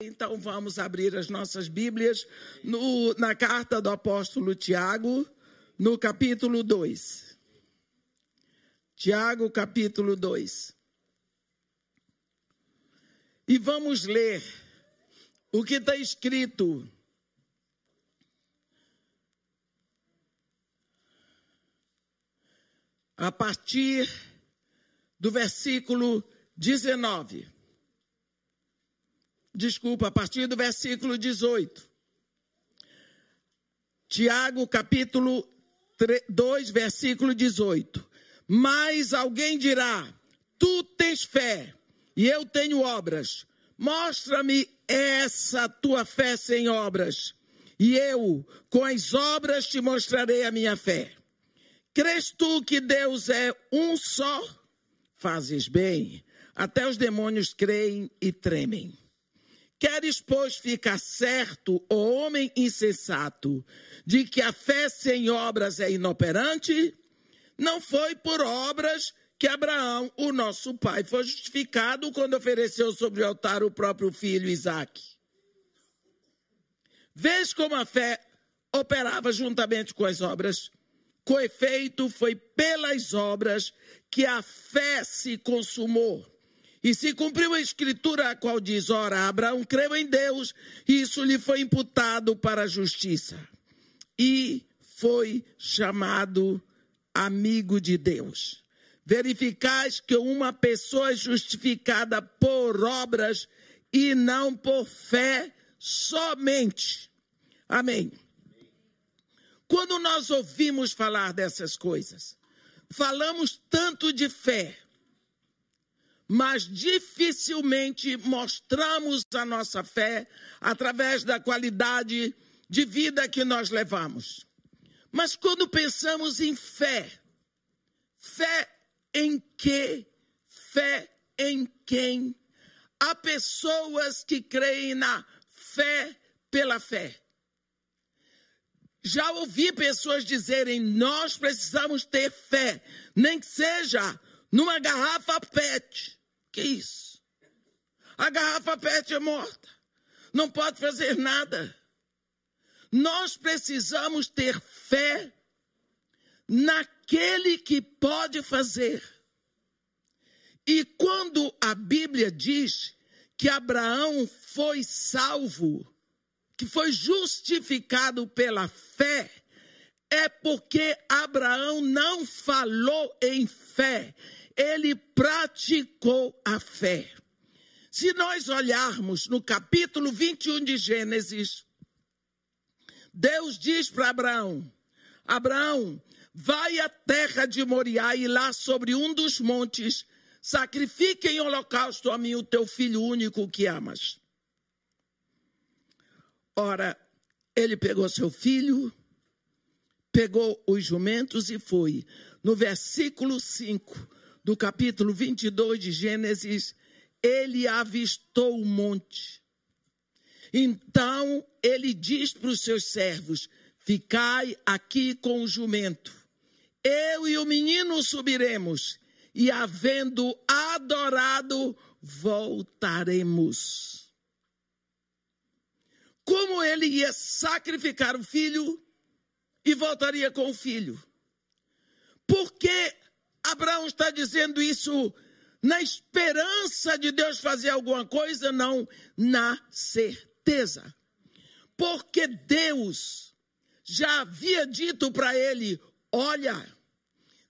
Então vamos abrir as nossas Bíblias no, na carta do apóstolo Tiago, no capítulo 2. Tiago, capítulo 2. E vamos ler o que está escrito. A partir do versículo 19 desculpa, a partir do versículo 18. Tiago, capítulo 2, versículo 18. Mas alguém dirá: Tu tens fé e eu tenho obras. Mostra-me essa tua fé sem obras, e eu, com as obras, te mostrarei a minha fé. Crês tu que Deus é um só? Fazes bem. Até os demônios creem e tremem. Queres, pois, ficar certo, ó homem insensato, de que a fé sem obras é inoperante? Não foi por obras que Abraão, o nosso pai, foi justificado quando ofereceu sobre o altar o próprio filho Isaque. Vês como a fé operava juntamente com as obras? Com efeito, foi pelas obras que a fé se consumou. E se cumpriu a escritura a qual diz: Ora, Abraão creu em Deus, e isso lhe foi imputado para a justiça. E foi chamado amigo de Deus. Verificais que uma pessoa é justificada por obras e não por fé somente. Amém. Quando nós ouvimos falar dessas coisas, falamos tanto de fé mas dificilmente mostramos a nossa fé através da qualidade de vida que nós levamos. Mas quando pensamos em fé, fé em que? Fé em quem? Há pessoas que creem na fé pela fé. Já ouvi pessoas dizerem: nós precisamos ter fé, nem que seja numa garrafa PET. Que isso? A garrafa PET é morta. Não pode fazer nada. Nós precisamos ter fé naquele que pode fazer. E quando a Bíblia diz que Abraão foi salvo, que foi justificado pela fé, é porque Abraão não falou em fé, ele praticou a fé. Se nós olharmos no capítulo 21 de Gênesis, Deus diz para Abraão: Abraão, vai à terra de Moriá e lá sobre um dos montes sacrifique em holocausto a mim o teu filho único que amas. Ora, ele pegou seu filho, pegou os jumentos e foi. No versículo 5, do capítulo 22 de Gênesis, ele avistou o monte. Então ele diz para os seus servos: Ficai aqui com o jumento. Eu e o menino subiremos, e havendo adorado, voltaremos. Como ele ia sacrificar o filho e voltaria com o filho? Porque Abraão está dizendo isso na esperança de Deus fazer alguma coisa, não na certeza. Porque Deus já havia dito para ele: Olha,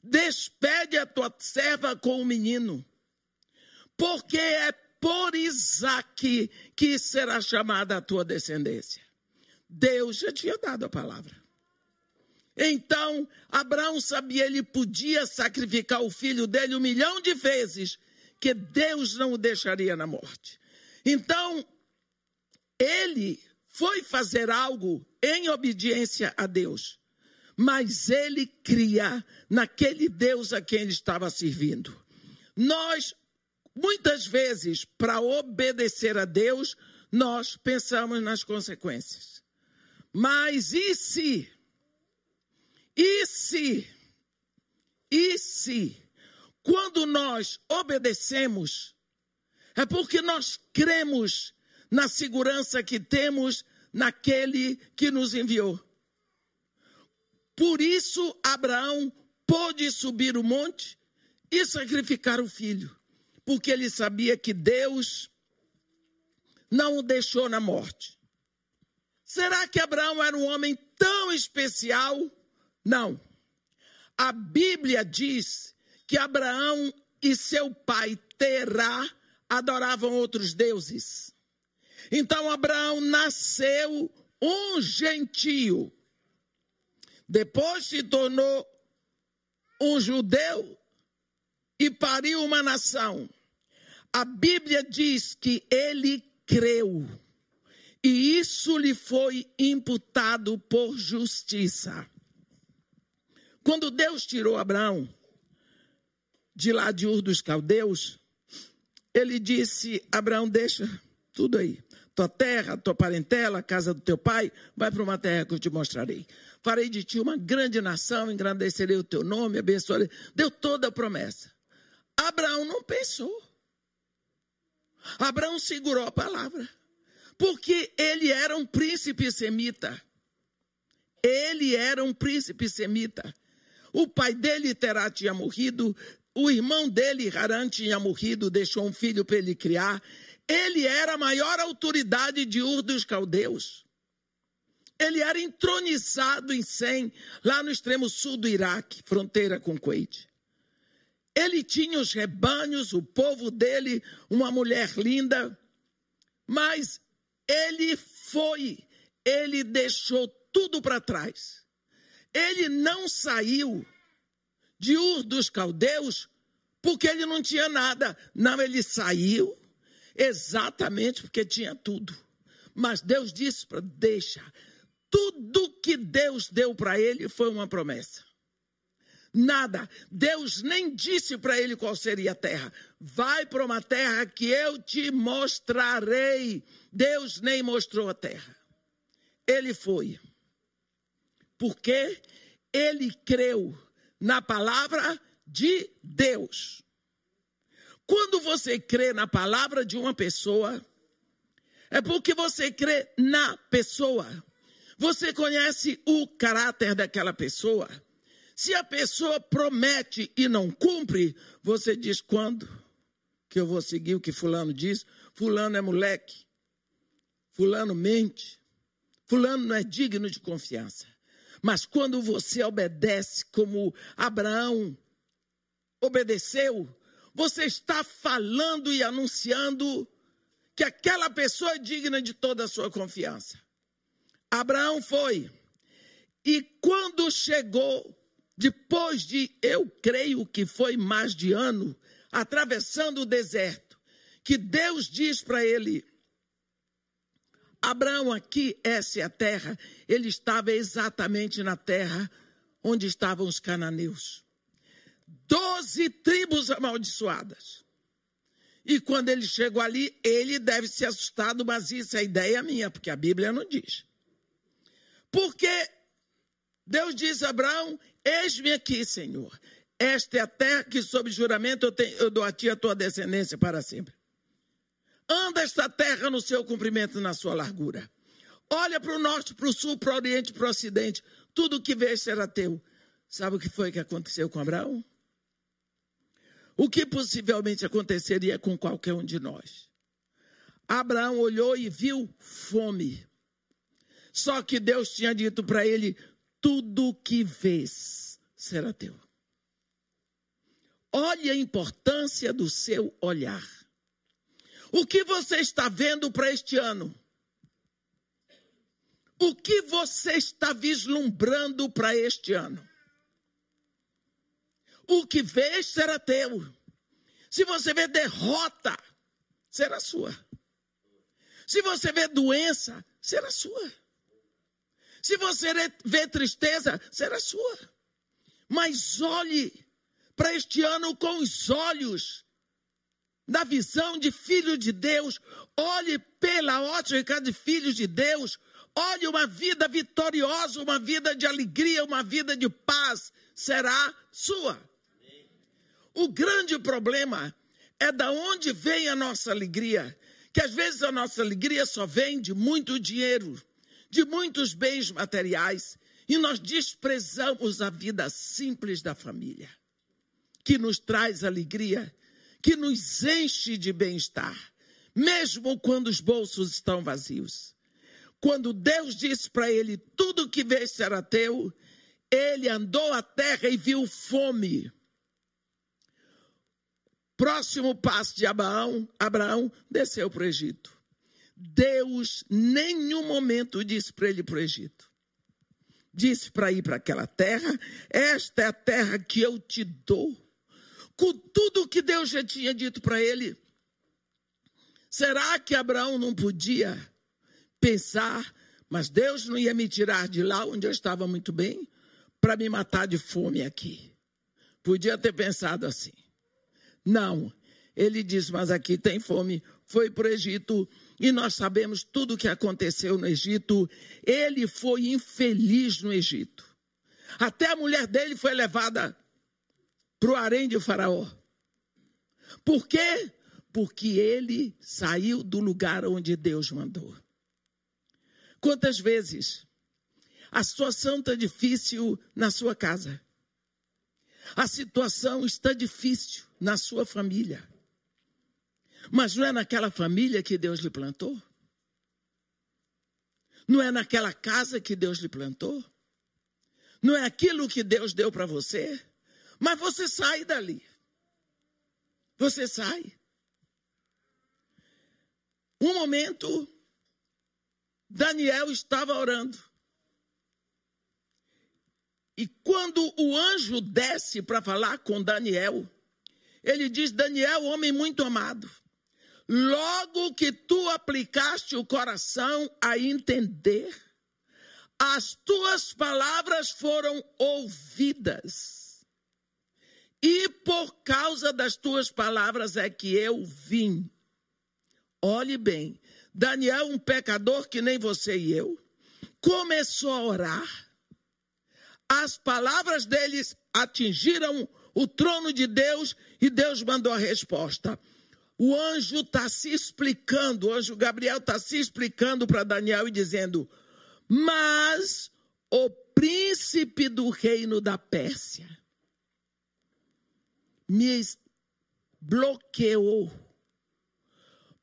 despede a tua serva com o menino, porque é por Isaac que será chamada a tua descendência. Deus já tinha dado a palavra. Então, Abraão sabia, ele podia sacrificar o filho dele um milhão de vezes, que Deus não o deixaria na morte. Então, ele foi fazer algo em obediência a Deus, mas ele cria naquele Deus a quem ele estava servindo. Nós, muitas vezes, para obedecer a Deus, nós pensamos nas consequências. Mas e se e se, e se, quando nós obedecemos, é porque nós cremos na segurança que temos naquele que nos enviou. Por isso, Abraão pôde subir o monte e sacrificar o filho, porque ele sabia que Deus não o deixou na morte. Será que Abraão era um homem tão especial? Não. A Bíblia diz que Abraão e seu pai Terá adoravam outros deuses. Então Abraão nasceu um gentio. Depois se tornou um judeu e pariu uma nação. A Bíblia diz que ele creu. E isso lhe foi imputado por justiça. Quando Deus tirou Abraão de lá de Ur dos Caldeus, ele disse: Abraão, deixa tudo aí. Tua terra, tua parentela, a casa do teu pai, vai para uma terra que eu te mostrarei. Farei de ti uma grande nação, engrandecerei o teu nome, abençoarei. Deu toda a promessa. Abraão não pensou. Abraão segurou a palavra. Porque ele era um príncipe semita. Ele era um príncipe semita. O pai dele, Terá, tinha morrido. O irmão dele, Haran, tinha morrido, deixou um filho para ele criar. Ele era a maior autoridade de Ur dos Caldeus. Ele era entronizado em Sem, lá no extremo sul do Iraque, fronteira com Kuwait. Ele tinha os rebanhos, o povo dele, uma mulher linda, mas ele foi, ele deixou tudo para trás. Ele não saiu de Ur dos Caldeus, porque ele não tinha nada. Não, ele saiu exatamente porque tinha tudo. Mas Deus disse para deixa. Tudo que Deus deu para ele foi uma promessa. Nada. Deus nem disse para ele qual seria a terra. Vai para uma terra que eu te mostrarei. Deus nem mostrou a terra. Ele foi. Porque ele creu na palavra de Deus. Quando você crê na palavra de uma pessoa, é porque você crê na pessoa. Você conhece o caráter daquela pessoa. Se a pessoa promete e não cumpre, você diz quando que eu vou seguir o que fulano diz? Fulano é moleque. Fulano mente. Fulano não é digno de confiança. Mas quando você obedece como Abraão obedeceu, você está falando e anunciando que aquela pessoa é digna de toda a sua confiança. Abraão foi. E quando chegou, depois de, eu creio que foi mais de ano, atravessando o deserto, que Deus diz para ele: Abraão, aqui, essa é a terra. Ele estava exatamente na terra onde estavam os cananeus. Doze tribos amaldiçoadas. E quando ele chegou ali, ele deve ser assustado, mas isso é ideia minha, porque a Bíblia não diz. Porque Deus diz a Abraão: Eis-me aqui, Senhor. Esta é a terra que, sob juramento, eu, tenho, eu dou a ti a tua descendência para sempre. Anda esta terra no seu comprimento e na sua largura. Olha para o norte, para o sul, para o oriente, para o ocidente. Tudo que vês será teu. Sabe o que foi que aconteceu com Abraão? O que possivelmente aconteceria com qualquer um de nós? Abraão olhou e viu fome. Só que Deus tinha dito para ele: tudo que vês será teu. Olhe a importância do seu olhar. O que você está vendo para este ano? O que você está vislumbrando para este ano? O que vês será teu. Se você vê derrota, será sua. Se você vê doença, será sua. Se você vê tristeza, será sua. Mas olhe para este ano com os olhos da visão de filho de Deus, olhe pela ótica de filhos de Deus, olhe uma vida vitoriosa, uma vida de alegria, uma vida de paz, será sua. O grande problema é da onde vem a nossa alegria, que às vezes a nossa alegria só vem de muito dinheiro, de muitos bens materiais, e nós desprezamos a vida simples da família, que nos traz alegria, que nos enche de bem-estar, mesmo quando os bolsos estão vazios. Quando Deus disse para ele: Tudo que vês será teu, ele andou a terra e viu fome. Próximo passo de Abraão, Abraão desceu para o Egito. Deus, nenhum momento, disse para ele para o Egito. Disse para ir para aquela terra: Esta é a terra que eu te dou. Com tudo que Deus já tinha dito para ele. Será que Abraão não podia pensar, mas Deus não ia me tirar de lá onde eu estava muito bem para me matar de fome aqui. Podia ter pensado assim. Não. Ele diz, mas aqui tem fome. Foi para o Egito e nós sabemos tudo o que aconteceu no Egito. Ele foi infeliz no Egito. Até a mulher dele foi levada para o harém de Faraó. Por quê? Porque ele saiu do lugar onde Deus mandou. Quantas vezes a situação está difícil na sua casa, a situação está difícil na sua família, mas não é naquela família que Deus lhe plantou? Não é naquela casa que Deus lhe plantou? Não é aquilo que Deus deu para você? Mas você sai dali. Você sai. Um momento Daniel estava orando. E quando o anjo desce para falar com Daniel, ele diz: Daniel, homem muito amado, logo que tu aplicaste o coração a entender, as tuas palavras foram ouvidas. E por causa das tuas palavras é que eu vim. Olhe bem, Daniel, um pecador que nem você e eu, começou a orar. As palavras deles atingiram o trono de Deus e Deus mandou a resposta. O anjo está se explicando, o anjo Gabriel está se explicando para Daniel e dizendo: Mas o príncipe do reino da Pérsia me bloqueou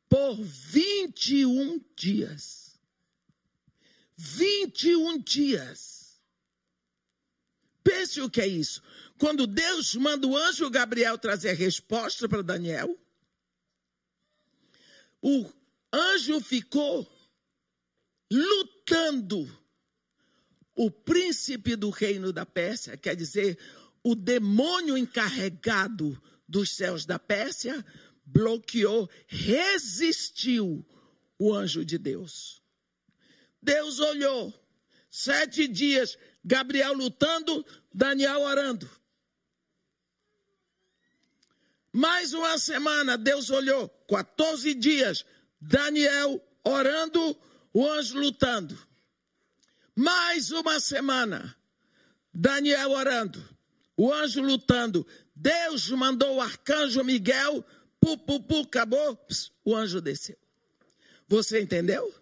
por 21 dias. 21 dias. Pense o que é isso. Quando Deus manda o anjo Gabriel trazer resposta para Daniel, o anjo ficou lutando. O príncipe do reino da Pérsia, quer dizer, o demônio encarregado dos céus da Pérsia, bloqueou, resistiu o anjo de Deus. Deus olhou, sete dias, Gabriel lutando, Daniel orando. Mais uma semana, Deus olhou, 14 dias, Daniel orando, o anjo lutando. Mais uma semana, Daniel orando, o anjo lutando. Deus mandou o arcanjo Miguel pu, pu, pu, acabou, pss, o anjo desceu. Você entendeu?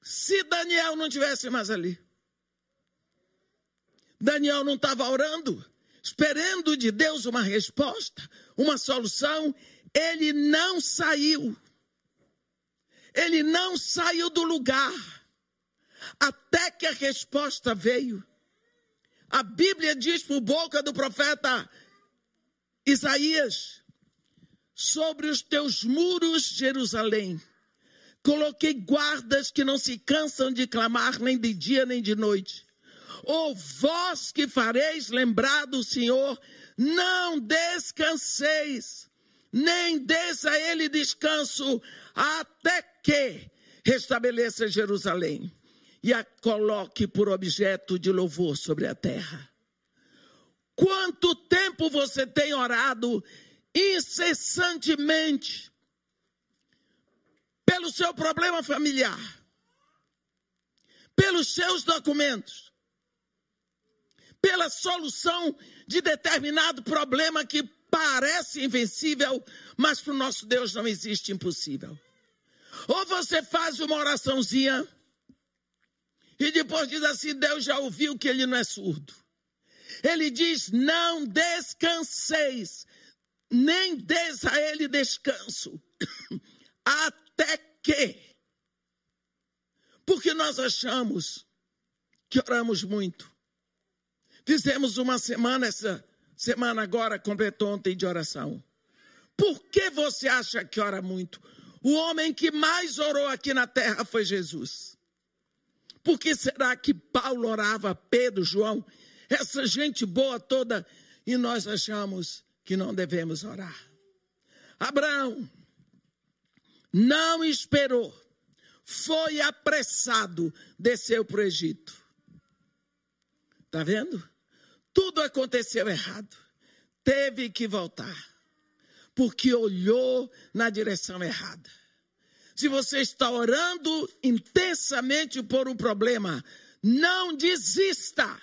Se Daniel não tivesse mais ali, Daniel não estava orando, esperando de Deus uma resposta, uma solução, ele não saiu. Ele não saiu do lugar até que a resposta veio. A Bíblia diz por boca do profeta Isaías sobre os teus muros, Jerusalém. Coloquei guardas que não se cansam de clamar nem de dia nem de noite. Ou vós que fareis lembrar do Senhor, não descanseis, nem des a ele descanso, até que restabeleça Jerusalém e a coloque por objeto de louvor sobre a terra. Quanto tempo você tem orado incessantemente pelo seu problema familiar, pelos seus documentos, pela solução de determinado problema que parece invencível, mas para o nosso Deus não existe impossível. Ou você faz uma oraçãozinha e depois diz assim: Deus já ouviu que ele não é surdo. Ele diz: Não descanseis, nem des a ele descanso, até que. Porque nós achamos que oramos muito. Fizemos uma semana, essa semana agora completou ontem de oração. Por que você acha que ora muito? O homem que mais orou aqui na terra foi Jesus. Por que será que Paulo orava, Pedro, João, essa gente boa toda, e nós achamos que não devemos orar? Abraão não esperou, foi apressado, desceu para o Egito. Está vendo? Tudo aconteceu errado. Teve que voltar porque olhou na direção errada. Se você está orando intensamente por um problema, não desista,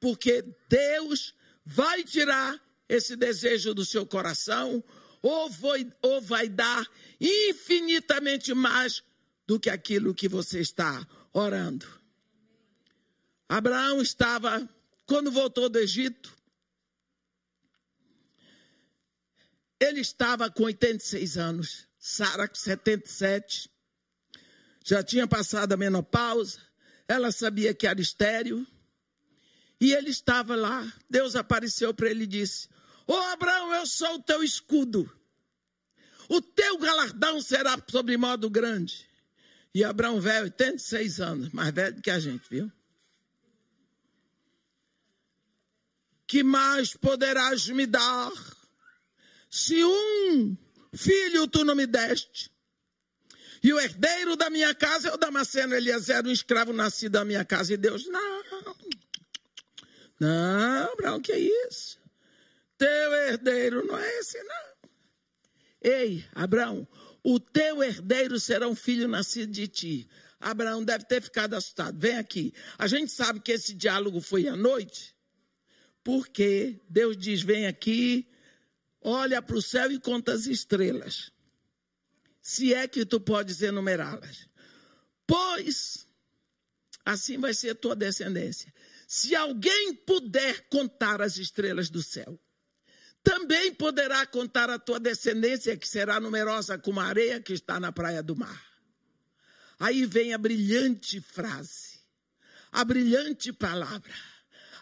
porque Deus vai tirar esse desejo do seu coração ou vai, ou vai dar infinitamente mais do que aquilo que você está orando. Abraão estava, quando voltou do Egito, Ele estava com 86 anos, Sara com 77. Já tinha passado a menopausa, ela sabia que era estéreo. E ele estava lá. Deus apareceu para ele e disse: Ô oh, Abraão, eu sou o teu escudo. O teu galardão será sobre modo grande. E Abraão, velho, 86 anos, mais velho do que a gente, viu? Que mais poderás me dar? Se um filho tu não me deste, e o herdeiro da minha casa é o Damasceno Eliezer, um escravo nascido da minha casa, e Deus, não, não, Abraão, que é isso? Teu herdeiro não é esse, não. Ei, Abraão, o teu herdeiro será um filho nascido de ti. Abraão deve ter ficado assustado. Vem aqui. A gente sabe que esse diálogo foi à noite, porque Deus diz: vem aqui, olha para o céu e conta as estrelas, se é que tu podes enumerá-las. Pois assim vai ser tua descendência. Se alguém puder contar as estrelas do céu, também poderá contar a tua descendência, que será numerosa como a areia que está na praia do mar. Aí vem a brilhante frase, a brilhante palavra.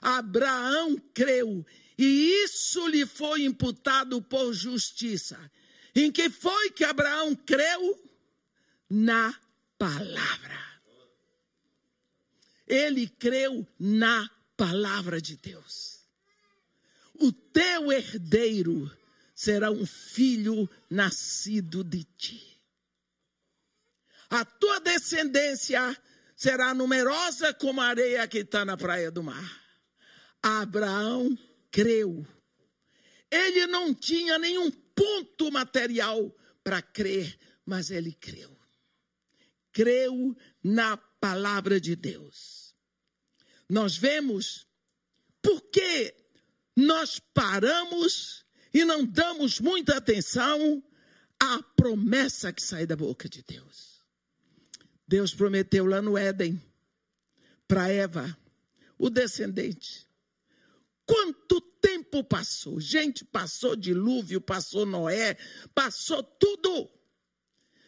Abraão creu e isso lhe foi imputado por justiça. Em que foi que Abraão creu? Na palavra. Ele creu na palavra de Deus. O teu herdeiro será um filho nascido de ti. A tua descendência será numerosa como a areia que está na praia do mar. Abraão creu. Ele não tinha nenhum ponto material para crer, mas ele creu. Creu na palavra de Deus. Nós vemos porque nós paramos e não damos muita atenção à promessa que sai da boca de Deus. Deus prometeu lá no Éden para Eva, o descendente, Quanto tempo passou? Gente, passou dilúvio, passou Noé, passou tudo.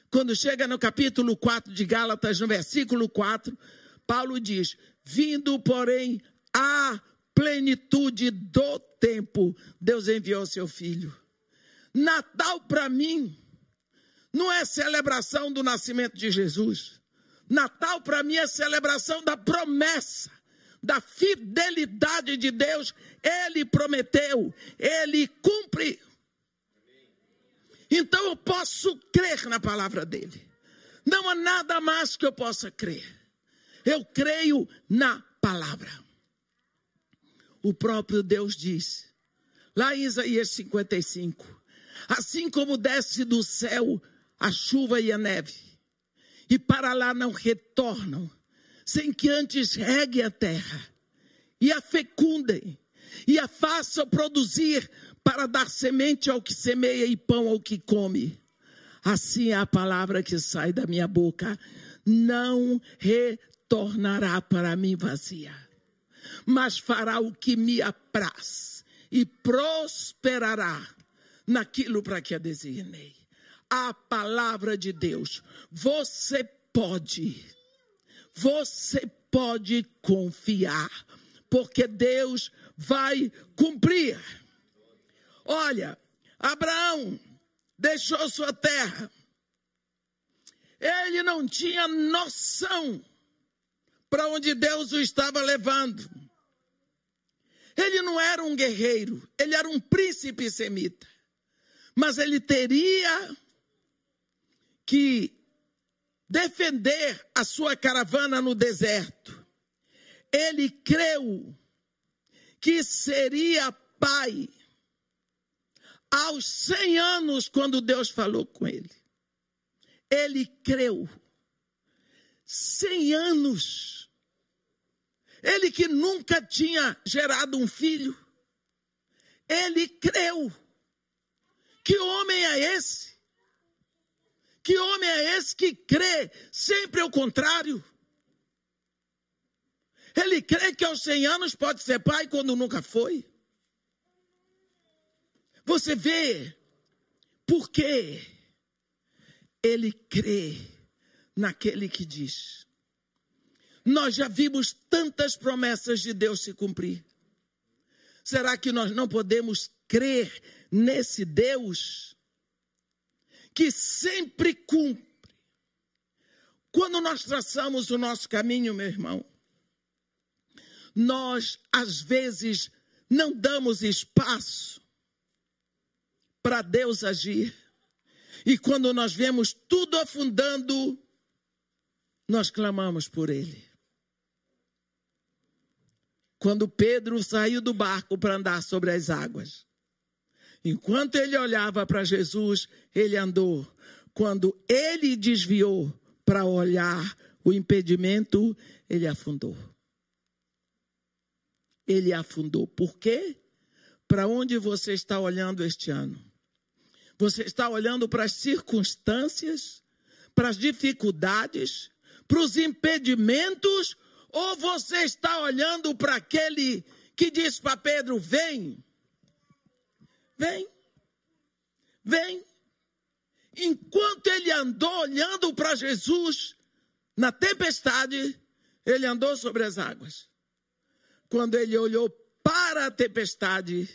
Quando chega no capítulo 4 de Gálatas, no versículo 4, Paulo diz: Vindo, porém, a plenitude do tempo, Deus enviou seu filho. Natal para mim não é celebração do nascimento de Jesus. Natal para mim é celebração da promessa da fidelidade de Deus, ele prometeu, ele cumpre. Então eu posso crer na palavra dele. Não há nada mais que eu possa crer. Eu creio na palavra. O próprio Deus diz, lá em Isaías 55, assim como desce do céu a chuva e a neve, e para lá não retornam, sem que antes regue a terra e a fecundem e a façam produzir para dar semente ao que semeia e pão ao que come. Assim é a palavra que sai da minha boca. Não retornará para mim vazia, mas fará o que me apraz e prosperará naquilo para que a designei. A palavra de Deus, você pode, você pode confiar, porque Deus vai cumprir. Olha, Abraão deixou sua terra. Ele não tinha noção para onde Deus o estava levando. Ele não era um guerreiro, ele era um príncipe semita. Mas ele teria que defender a sua caravana no deserto. Ele creu que seria pai aos 100 anos, quando Deus falou com ele. Ele creu. 100 anos. Ele que nunca tinha gerado um filho. Ele creu. Que homem é esse? Que homem é esse que crê sempre ao contrário? Ele crê que aos 100 anos pode ser pai quando nunca foi. Você vê porque ele crê naquele que diz. Nós já vimos tantas promessas de Deus se cumprir. Será que nós não podemos crer nesse Deus que sempre cumpre? Quando nós traçamos o nosso caminho, meu irmão, nós às vezes não damos espaço para Deus agir. E quando nós vemos tudo afundando, nós clamamos por Ele. Quando Pedro saiu do barco para andar sobre as águas, enquanto ele olhava para Jesus, ele andou. Quando ele desviou para olhar o impedimento, ele afundou. Ele afundou. Por quê? Para onde você está olhando este ano? Você está olhando para as circunstâncias, para as dificuldades, para os impedimentos, ou você está olhando para aquele que diz para Pedro: vem, vem, vem. Enquanto ele andou olhando para Jesus na tempestade, ele andou sobre as águas. Quando ele olhou para a tempestade,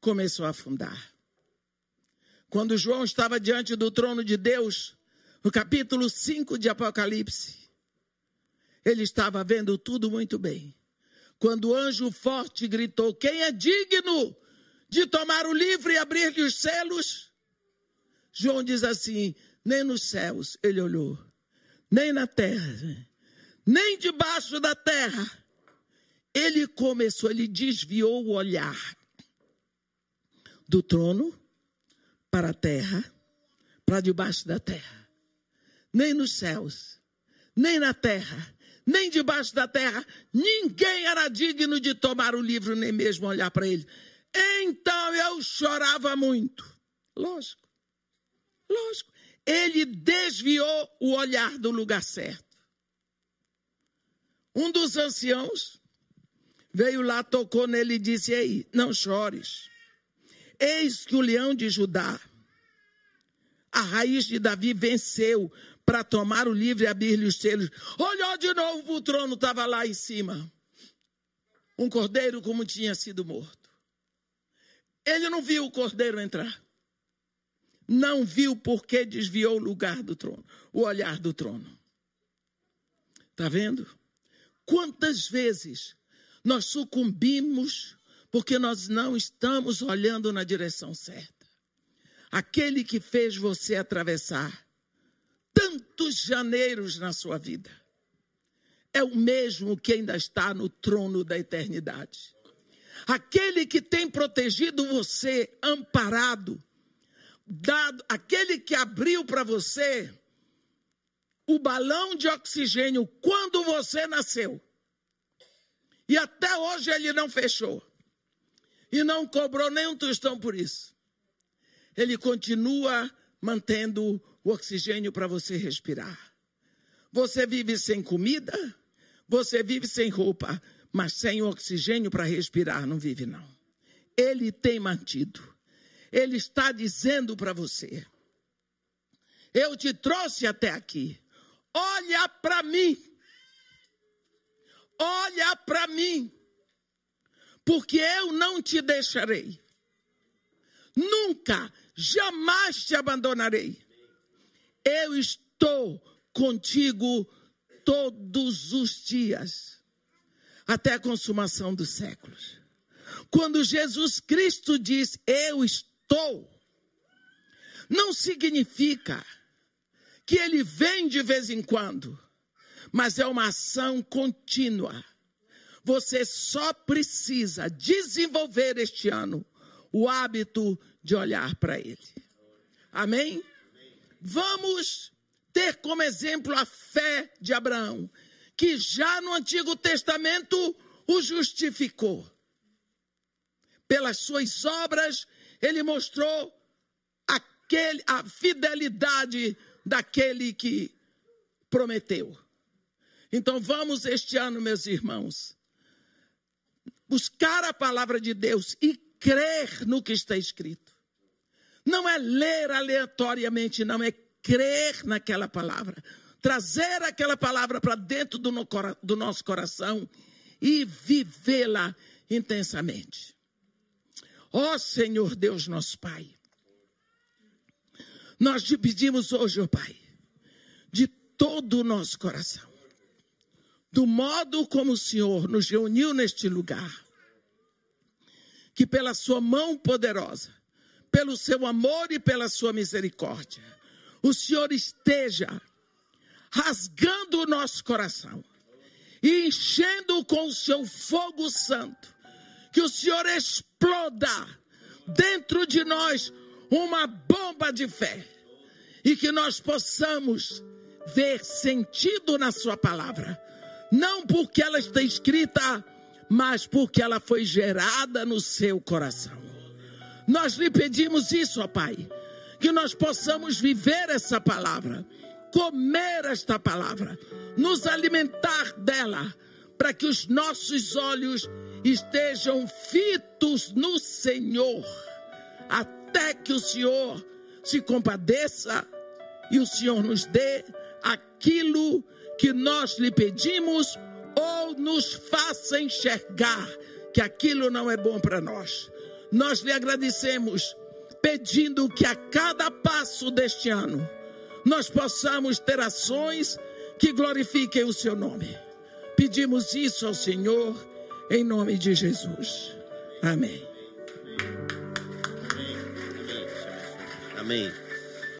começou a afundar. Quando João estava diante do trono de Deus, no capítulo 5 de Apocalipse, ele estava vendo tudo muito bem. Quando o anjo forte gritou: Quem é digno de tomar o livro e abrir-lhe os selos? João diz assim: Nem nos céus ele olhou, nem na terra, nem debaixo da terra. Ele começou, ele desviou o olhar do trono para a terra, para debaixo da terra. Nem nos céus, nem na terra, nem debaixo da terra, ninguém era digno de tomar o livro, nem mesmo olhar para ele. Então eu chorava muito. Lógico, lógico. Ele desviou o olhar do lugar certo. Um dos anciãos veio lá, tocou nele e disse: Ei, não chores. Eis que o leão de Judá, a raiz de Davi, venceu para tomar o livro e abrir-lhe os selos. Olhou de novo o trono, estava lá em cima. Um cordeiro como tinha sido morto. Ele não viu o cordeiro entrar. Não viu porque desviou o lugar do trono, o olhar do trono. Está vendo? Quantas vezes nós sucumbimos porque nós não estamos olhando na direção certa. Aquele que fez você atravessar tantos janeiros na sua vida é o mesmo que ainda está no trono da eternidade. Aquele que tem protegido você, amparado, dado, aquele que abriu para você o balão de oxigênio quando você nasceu. E até hoje ele não fechou e não cobrou nem um tostão por isso. Ele continua mantendo o oxigênio para você respirar. Você vive sem comida, você vive sem roupa, mas sem oxigênio para respirar não vive não. Ele tem mantido. Ele está dizendo para você: Eu te trouxe até aqui. Olha para mim. Olha para mim. Porque eu não te deixarei. Nunca, jamais te abandonarei. Eu estou contigo todos os dias, até a consumação dos séculos. Quando Jesus Cristo diz eu estou, não significa que ele vem de vez em quando, mas é uma ação contínua. Você só precisa desenvolver este ano o hábito de olhar para ele. Amém? Vamos ter como exemplo a fé de Abraão, que já no Antigo Testamento o justificou. Pelas suas obras, ele mostrou aquele, a fidelidade daquele que prometeu. Então vamos este ano, meus irmãos, buscar a palavra de Deus e crer no que está escrito. Não é ler aleatoriamente, não, é crer naquela palavra. Trazer aquela palavra para dentro do, no, do nosso coração e vivê-la intensamente. Ó oh, Senhor Deus, nosso Pai. Nós te pedimos hoje, ó oh Pai, de todo o nosso coração, do modo como o Senhor nos reuniu neste lugar, que pela Sua mão poderosa, pelo seu amor e pela sua misericórdia, o Senhor esteja rasgando o nosso coração e enchendo com o seu fogo santo, que o Senhor exploda dentro de nós uma bomba de fé. E que nós possamos ver sentido na Sua palavra, não porque ela está escrita, mas porque ela foi gerada no seu coração. Nós lhe pedimos isso, ó Pai, que nós possamos viver essa palavra, comer esta palavra, nos alimentar dela, para que os nossos olhos estejam fitos no Senhor, até que o Senhor se compadeça e o Senhor nos dê aquilo que nós lhe pedimos ou nos faça enxergar que aquilo não é bom para nós. Nós lhe agradecemos, pedindo que a cada passo deste ano nós possamos ter ações que glorifiquem o seu nome. Pedimos isso ao Senhor em nome de Jesus. Amém. Amém.